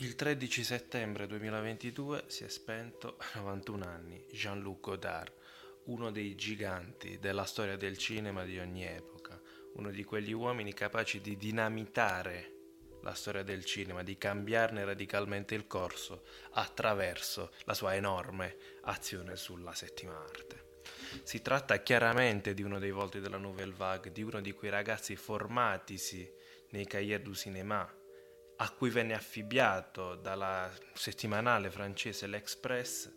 Il 13 settembre 2022 si è spento a 91 anni Jean-Luc Godard, uno dei giganti della storia del cinema di ogni epoca, uno di quegli uomini capaci di dinamitare la storia del cinema, di cambiarne radicalmente il corso attraverso la sua enorme azione sulla settima arte. Si tratta chiaramente di uno dei volti della Nouvelle Vague, di uno di quei ragazzi formatisi nei cahiers du cinéma, a cui venne affibbiato dalla settimanale francese L'Express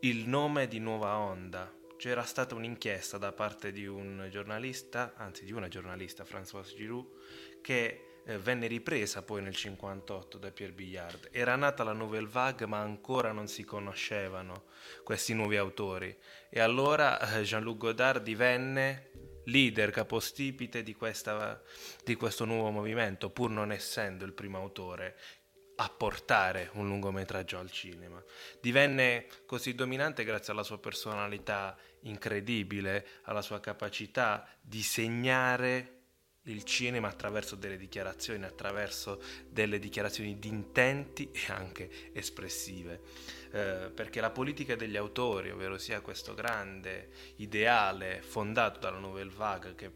il nome di Nuova Onda. C'era stata un'inchiesta da parte di un giornalista, anzi di una giornalista, Françoise Giroud, che eh, venne ripresa poi nel 1958 da Pierre Billard. Era nata la Nouvelle Vague, ma ancora non si conoscevano questi nuovi autori. E allora eh, Jean-Luc Godard divenne leader capostipite di, questa, di questo nuovo movimento, pur non essendo il primo autore a portare un lungometraggio al cinema. Divenne così dominante grazie alla sua personalità incredibile, alla sua capacità di segnare il cinema attraverso delle dichiarazioni, attraverso delle dichiarazioni di intenti e anche espressive. Eh, perché la politica degli autori, ovvero sia questo grande ideale fondato dalla Nouvelle Vague che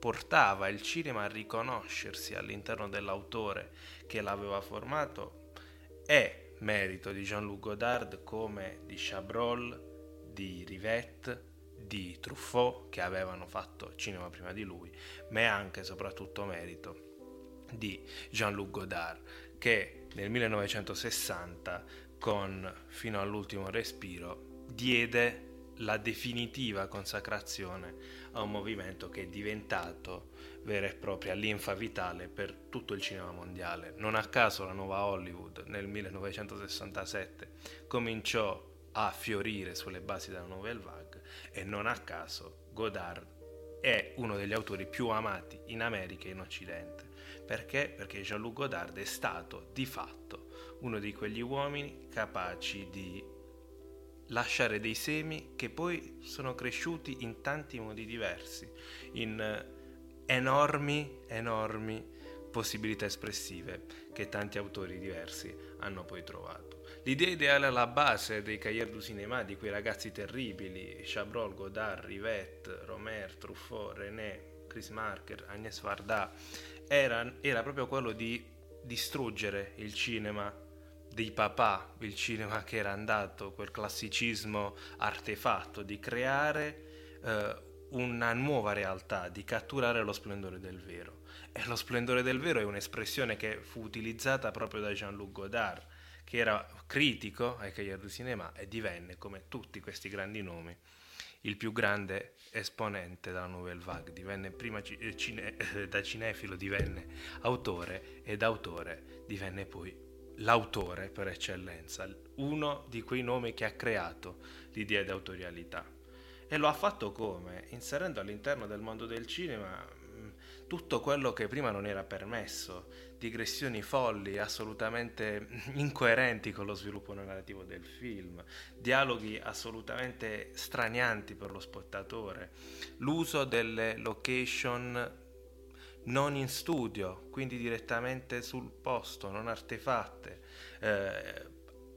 portava il cinema a riconoscersi all'interno dell'autore che l'aveva formato, è merito di Jean-Luc Godard come di Chabrol, di Rivette, di Truffaut che avevano fatto cinema prima di lui, ma è anche e soprattutto merito di Jean-Luc Godard che nel 1960 con Fino all'ultimo respiro diede la definitiva consacrazione a un movimento che è diventato vera e propria linfa vitale per tutto il cinema mondiale. Non a caso la nuova Hollywood nel 1967 cominciò a fiorire sulle basi della Nouvelle Vague e non a caso Godard è uno degli autori più amati in America e in Occidente. Perché? Perché Jean-Luc Godard è stato di fatto uno di quegli uomini capaci di lasciare dei semi che poi sono cresciuti in tanti modi diversi, in enormi, enormi possibilità espressive che tanti autori diversi hanno poi trovato. L'idea ideale alla base dei Cahiers du Cinéma, di quei ragazzi terribili, Chabrol, Godard, Rivette, Romer, Truffaut, René, Chris Marker, Agnès Varda, era, era proprio quello di distruggere il cinema dei papà, il cinema che era andato, quel classicismo artefatto, di creare eh, una nuova realtà, di catturare lo splendore del vero. E lo splendore del vero è un'espressione che fu utilizzata proprio da Jean-Luc Godard, che era critico ai du Cinema e divenne, come tutti questi grandi nomi, il più grande esponente della Nouvelle Vague. Divenne prima eh, cine, eh, da cinefilo divenne autore e da autore divenne poi l'autore per eccellenza, uno di quei nomi che ha creato l'idea di autorialità. E lo ha fatto come? Inserendo all'interno del mondo del cinema tutto quello che prima non era permesso, digressioni folli, assolutamente incoerenti con lo sviluppo narrativo del film, dialoghi assolutamente stranianti per lo spettatore, l'uso delle location non in studio, quindi direttamente sul posto, non artefatte, eh,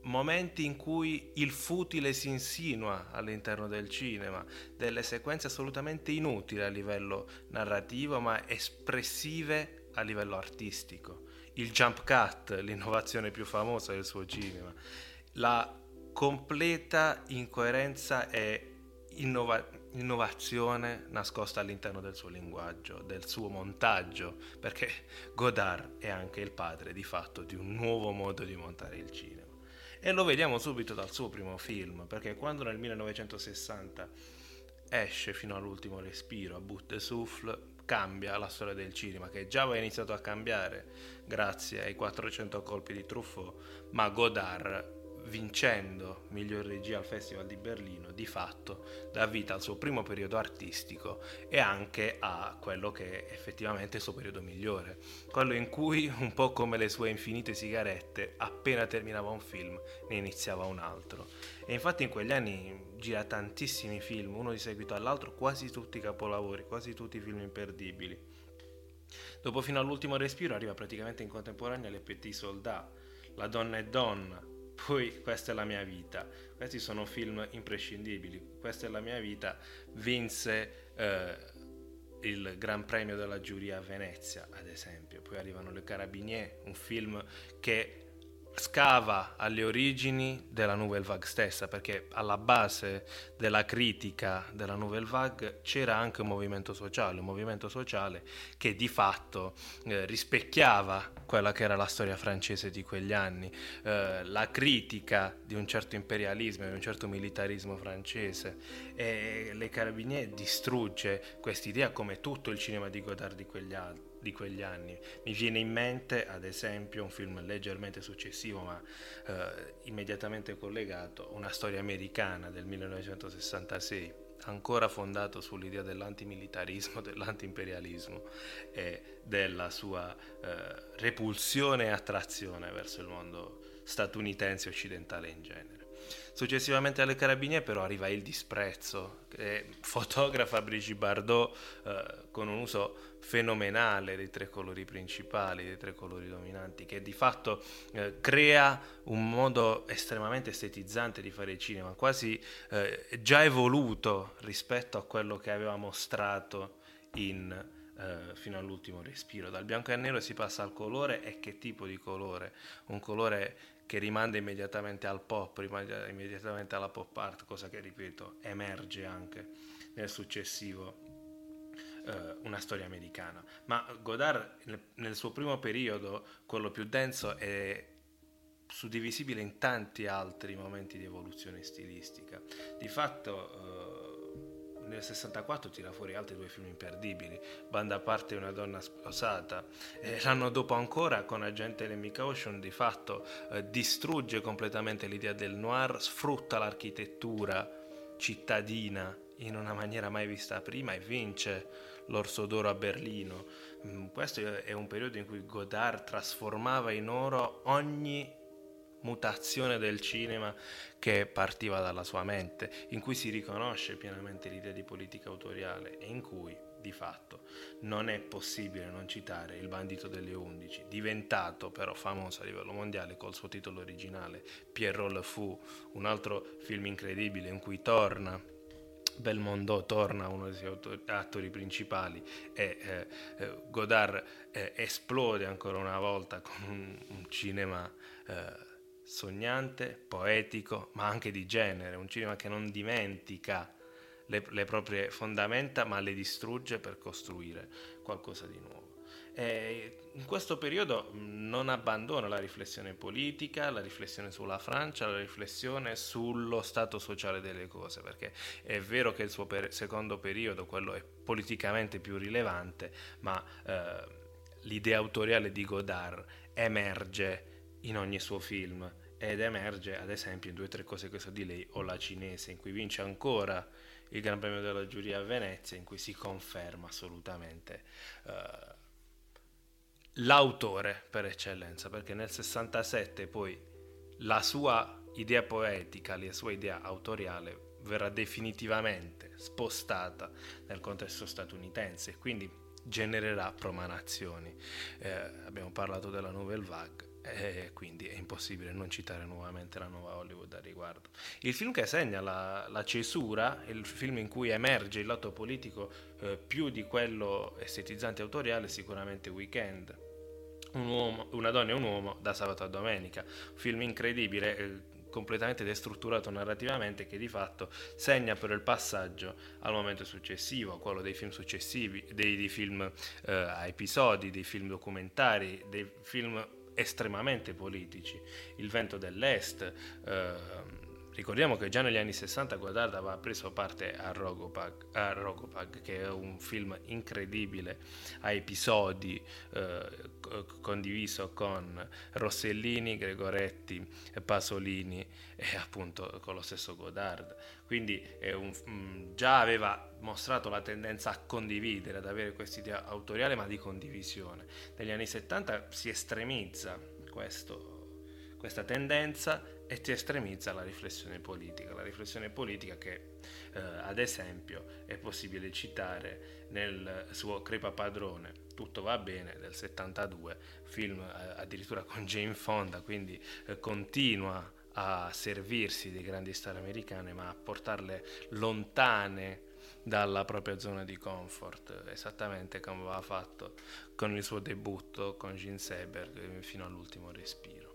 momenti in cui il futile si insinua all'interno del cinema, delle sequenze assolutamente inutili a livello narrativo ma espressive a livello artistico. Il jump cut, l'innovazione più famosa del suo cinema, la completa incoerenza e innova- innovazione nascosta all'interno del suo linguaggio, del suo montaggio, perché Godard è anche il padre di fatto di un nuovo modo di montare il cinema. E lo vediamo subito dal suo primo film, perché quando nel 1960 esce fino all'ultimo respiro a Bout de Souffle, cambia la storia del cinema, che già aveva iniziato a cambiare grazie ai 400 colpi di Truffaut, ma Godard vincendo miglior regia al Festival di Berlino, di fatto dà vita al suo primo periodo artistico e anche a quello che è effettivamente il suo periodo migliore, quello in cui, un po' come le sue infinite sigarette, appena terminava un film ne iniziava un altro. E infatti in quegli anni gira tantissimi film, uno di seguito all'altro, quasi tutti capolavori, quasi tutti film imperdibili. Dopo fino all'ultimo respiro arriva praticamente in contemporanea Le Petit Soldats, La donna è donna, poi Questa è la mia vita. Questi sono film imprescindibili. Questa è la mia vita vinse eh, il Gran Premio della giuria a Venezia, ad esempio. Poi arrivano Le Carabinieri, un film che scava alle origini della Nouvelle Vague stessa, perché alla base della critica della Nouvelle Vague c'era anche un movimento sociale, un movimento sociale che di fatto eh, rispecchiava quella che era la storia francese di quegli anni, eh, la critica di un certo imperialismo, di un certo militarismo francese e Le Carabinieri distrugge quest'idea come tutto il cinema di Godard di quegli anni di quegli anni. Mi viene in mente, ad esempio, un film leggermente successivo, ma eh, immediatamente collegato, una storia americana del 1966, ancora fondato sull'idea dell'antimilitarismo, dell'antiimperialismo e della sua eh, repulsione e attrazione verso il mondo statunitense e occidentale in genere. Successivamente alle carabiniere però arriva il disprezzo, che fotografa Brigitte Bardot eh, con un uso fenomenale dei tre colori principali, dei tre colori dominanti, che di fatto eh, crea un modo estremamente estetizzante di fare il cinema, quasi eh, già evoluto rispetto a quello che aveva mostrato in, eh, fino all'ultimo respiro. Dal bianco e nero si passa al colore e che tipo di colore? Un colore che rimanda immediatamente al pop, rimanda immediatamente alla pop art, cosa che ripeto emerge anche nel successivo eh, una storia americana. Ma Godard nel, suo primo periodo, quello più denso, è suddivisibile in tanti altri momenti di evoluzione stilistica. Di fatto eh, nel 64 tira fuori altri due film imperdibili, Banda a parte una donna sposata, e l'anno dopo ancora con Agente Lemmy Caution di fatto eh, distrugge completamente l'idea del noir, sfrutta l'architettura cittadina in una maniera mai vista prima e vince l'Orso d'Oro a Berlino. Mm, questo è un periodo in cui Godard trasformava in oro ogni mutazione del cinema che partiva dalla sua mente, in cui si riconosce pienamente l'idea di politica autoriale e in cui, di fatto, non è possibile non citare Il bandito delle undici, diventato però famoso a livello mondiale col suo titolo originale Pierrot le Fou, un altro film incredibile in cui torna Belmondo torna uno dei suoi attori principali e eh, eh, Godard eh, esplode ancora una volta con un, un cinema eh, sognante, poetico, ma anche di genere, un cinema che non dimentica le, le proprie fondamenta ma le distrugge per costruire qualcosa di nuovo. E in questo periodo non abbandona la riflessione politica, la riflessione sulla Francia, la riflessione sullo stato sociale delle cose, perché è vero che il suo per- secondo periodo, quello è politicamente più rilevante, ma eh, l'idea autoriale di Godard emerge in ogni suo film ed emerge ad esempio in due o tre cose che di lei o la cinese in cui vince ancora il Gran Premio della giuria a Venezia in cui si conferma assolutamente uh, l'autore per eccellenza, perché nel 67 poi la sua idea poetica, la sua idea autoriale verrà definitivamente spostata nel contesto statunitense e quindi genererà promanazioni. Eh, abbiamo parlato della Nouvelle Vague e quindi è impossibile non citare nuovamente la nuova Hollywood a riguardo. Il film che segna la, la cesura, il film in cui emerge il lato politico eh, più di quello estetizzante e autoriale, è sicuramente Weekend. Un uomo, una donna e un uomo da sabato a domenica, un film incredibile, eh, completamente destrutturato narrativamente che di fatto segna però il passaggio al momento successivo, quello dei film successivi, dei, dei film eh, a episodi, dei film documentari, dei film estremamente politici. Il vento dell'Est, eh, Ricordiamo che già negli anni 60 Godard aveva preso parte a Rogopag, a Rogopag che è un film incredibile a episodi eh, condiviso con Rossellini, Gregoretti, Pasolini e appunto con lo stesso Godard. Quindi un, mm, già aveva mostrato la tendenza a condividere, ad avere questa idea autoriale ma di condivisione. Negli anni 70 si estremizza questo, questa tendenza e ti estremizza la riflessione politica, la riflessione politica che eh, ad esempio è possibile citare nel suo Crepa Padrone, tutto va bene del 72, film eh, addirittura con Jane Fonda, quindi eh, continua a servirsi dei grandi star americane, ma a portarle lontane dalla propria zona di comfort, esattamente come aveva fatto con il suo debutto con Gene Seberg fino all'ultimo respiro.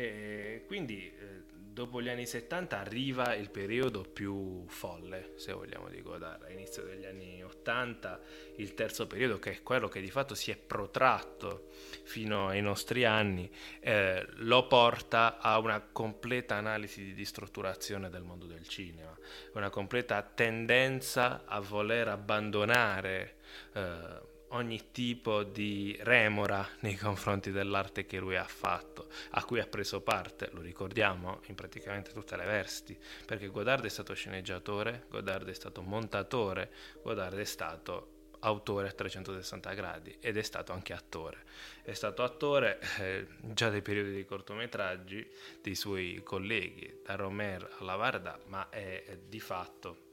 E quindi eh, dopo gli anni 70 arriva il periodo più folle, se vogliamo di Godard, all'inizio degli anni 80, il terzo periodo che è quello che di fatto si è protratto fino ai nostri anni, eh, lo porta a una completa analisi di strutturazione del mondo del cinema, una completa tendenza a voler abbandonare eh, ogni tipo di remora nei confronti dell'arte che lui ha fatto, a cui ha preso parte, lo ricordiamo, in praticamente tutte le vesti, perché Godard è stato sceneggiatore, Godard è stato montatore, Godard è stato autore a 360 gradi ed è stato anche attore. È stato attore eh, già dai periodi di cortometraggi dei suoi colleghi, da Romer alla Varda, ma è, è di fatto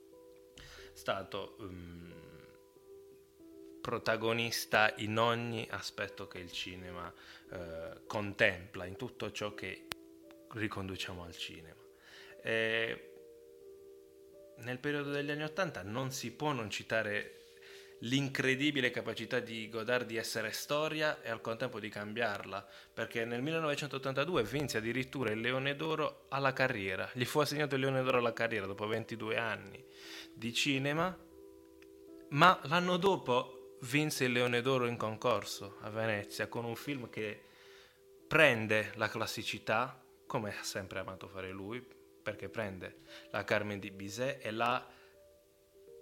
stato... Um, protagonista in ogni aspetto che il cinema eh, contempla, in tutto ciò che riconduciamo al cinema. E nel periodo degli anni Ottanta non si può non citare l'incredibile capacità di Godard di essere storia e al contempo di cambiarla, perché nel 1982 vinse addirittura il Leone d'Oro alla carriera, gli fu assegnato il Leone d'Oro alla carriera dopo 22 anni di cinema, ma l'anno dopo vinse il Leone d'Oro in concorso a Venezia con un film che prende la classicità, come ha sempre amato fare lui, perché prende la Carmen di Bizet e la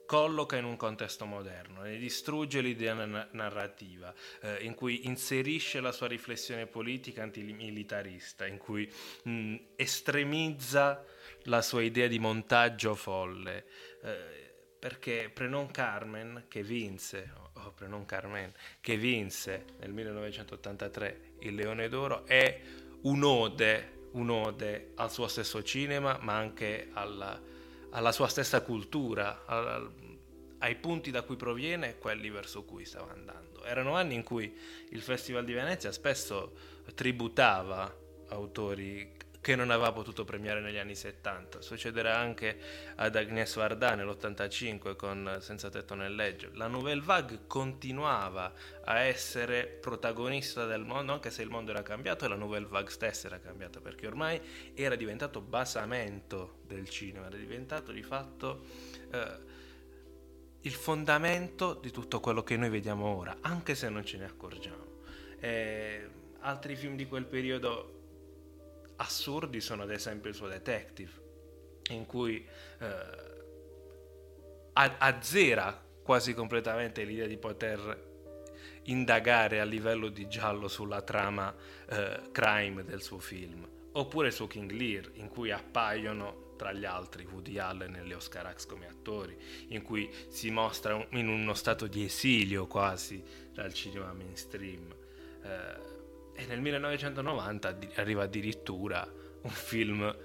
colloca in un contesto moderno, ne distrugge l'idea narrativa, eh, in cui inserisce la sua riflessione politica antimilitarista, in cui mh, estremizza la sua idea di montaggio folle. Eh, perché Prenon Carmen, che vinse, oh, Prenon Carmen, che vinse nel 1983 il Leone d'Oro, è un'ode, un'ode al suo stesso cinema, ma anche alla, alla sua stessa cultura, al, ai punti da cui proviene e quelli verso cui stava andando. Erano anni in cui il Festival di Venezia spesso tributava autori che non aveva potuto premiare negli anni 70. Succederà anche ad Agnès Varda nell'85 con Senza tetto nel leggio. La Nouvelle Vague continuava a essere protagonista del mondo, anche se il mondo era cambiato e la Nouvelle Vague stessa era cambiata, perché ormai era diventato basamento del cinema, era diventato di fatto... Eh, il fondamento di tutto quello che noi vediamo ora, anche se non ce ne accorgiamo. Eh, altri film di quel periodo assurdi sono ad esempio il suo Detective, in cui eh, azzera quasi completamente l'idea di poter indagare a livello di giallo sulla trama eh, crime del suo film. Oppure su King Lear, in cui appaiono tra gli altri Woody Allen e Leo Scarax come attori, in cui si mostra in uno stato di esilio quasi dal cinema mainstream. Eh, e nel 1990 arriva addirittura un film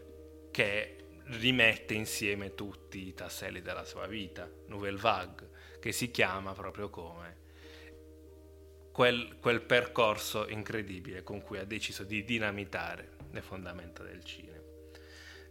che rimette insieme tutti i tasselli della sua vita, Nouvelle Vague, che si chiama proprio come quel, quel percorso incredibile con cui ha deciso di dinamitare le fondamenta del cinema.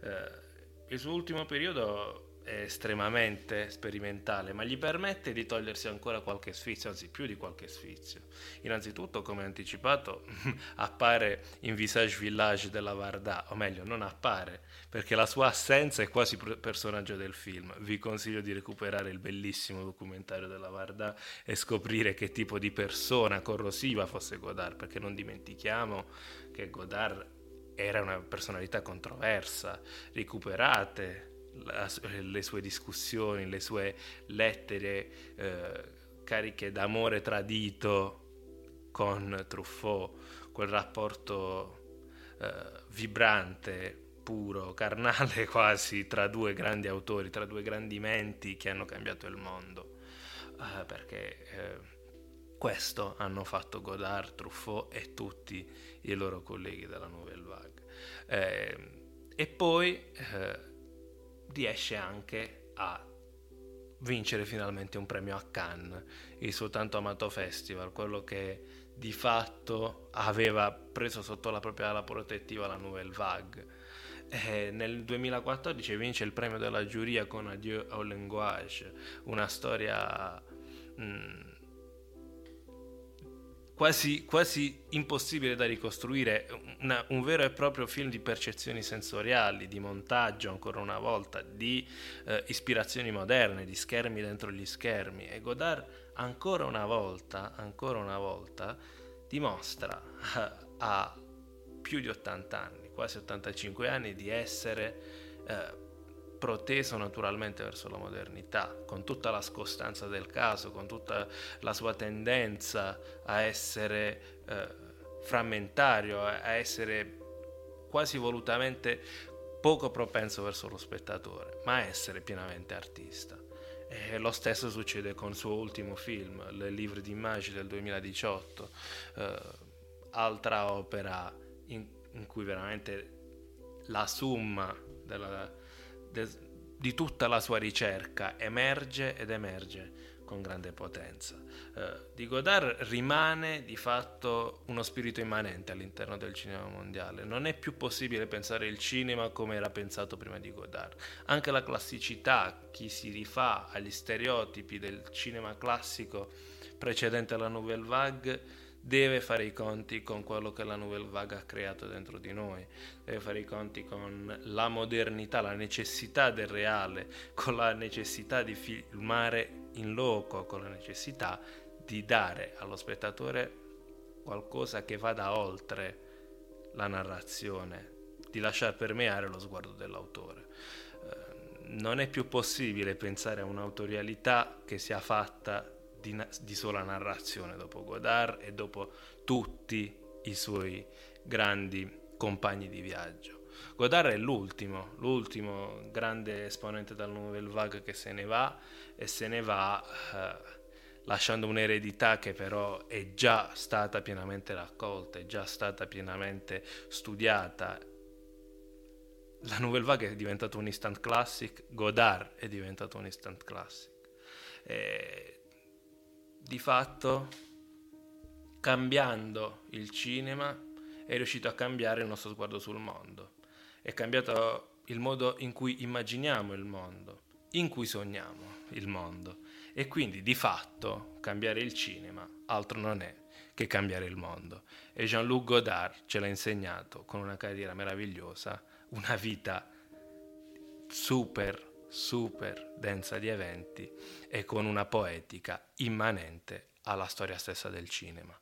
Eh, il suo ultimo periodo estremamente sperimentale, ma gli permette di togliersi ancora qualche sfizio, anzi più di qualche sfizio. Innanzitutto, come anticipato, appare in Visage Village della Varda, o meglio, non appare, perché la sua assenza è quasi personaggio del film. Vi consiglio di recuperare il bellissimo documentario della Varda e scoprire che tipo di persona corrosiva fosse Godard, perché non dimentichiamo che Godard era una personalità controversa, recuperate la, le sue discussioni, le sue lettere eh, cariche d'amore tradito con Truffaut, quel rapporto eh, vibrante, puro, carnale quasi tra due grandi autori, tra due grandi menti che hanno cambiato il mondo. Eh, perché eh, questo hanno fatto Godard, Truffaut e tutti i loro colleghi della Nouvelle Vague. Eh, e poi eh, riesce anche a vincere finalmente un premio a Cannes, il suo tanto amato festival, quello che di fatto aveva preso sotto la propria ala protettiva la Nouvelle Vague. E nel 2014 vince il premio della giuria con Adieu au langage, una storia mh, mm, quasi, quasi, impossibile da ricostruire, una, un vero e proprio film di percezioni sensoriali, di montaggio ancora una volta, di eh, ispirazioni moderne, di schermi dentro gli schermi. E Godard ancora una volta, ancora una volta, dimostra a, a più di 80 anni, quasi 85 anni, di essere... Eh, proteso naturalmente verso la modernità, con tutta la scostanza del caso, con tutta la sua tendenza a essere eh, frammentario, a essere quasi volutamente poco propenso verso lo spettatore, ma a essere pienamente artista. E lo stesso succede con il suo ultimo film, Le Livre d'immagini del 2018, eh, altra opera in, in cui veramente la summa della, de, di tutta la sua ricerca emerge ed emerge con grande potenza. Eh, di Godard rimane di fatto uno spirito immanente all'interno del cinema mondiale. Non è più possibile pensare il cinema come era pensato prima di Godard. Anche la classicità, chi si rifà agli stereotipi del cinema classico precedente alla Nouvelle Vague, deve fare i conti con quello che la Nouvelle Vague ha creato dentro di noi, deve fare i conti con la modernità, la necessità del reale, con la necessità di filmare in loco, con la necessità di dare allo spettatore qualcosa che vada oltre la narrazione, di lasciar permeare lo sguardo dell'autore. Eh, non è più possibile pensare a un'autorialità che sia fatta di, di sola narrazione dopo Godard e dopo tutti i suoi grandi compagni di viaggio. Godard è l'ultimo, l'ultimo grande esponente dal Nouvelle Vague che se ne va e se ne va eh, lasciando un'eredità che però è già stata pienamente raccolta, è già stata pienamente studiata. La Nouvelle Vague è diventato un instant classic, Godard è diventato un instant classic. E di fatto, cambiando il cinema, è riuscito a cambiare il nostro sguardo sul mondo. È cambiato il modo in cui immaginiamo il mondo, in cui sogniamo il mondo. E quindi, di fatto, cambiare il cinema altro non è che cambiare il mondo. E Jean-Luc Godard ce l'ha insegnato con una carriera meravigliosa, una vita super super densa di eventi e con una poetica immanente alla storia stessa del cinema.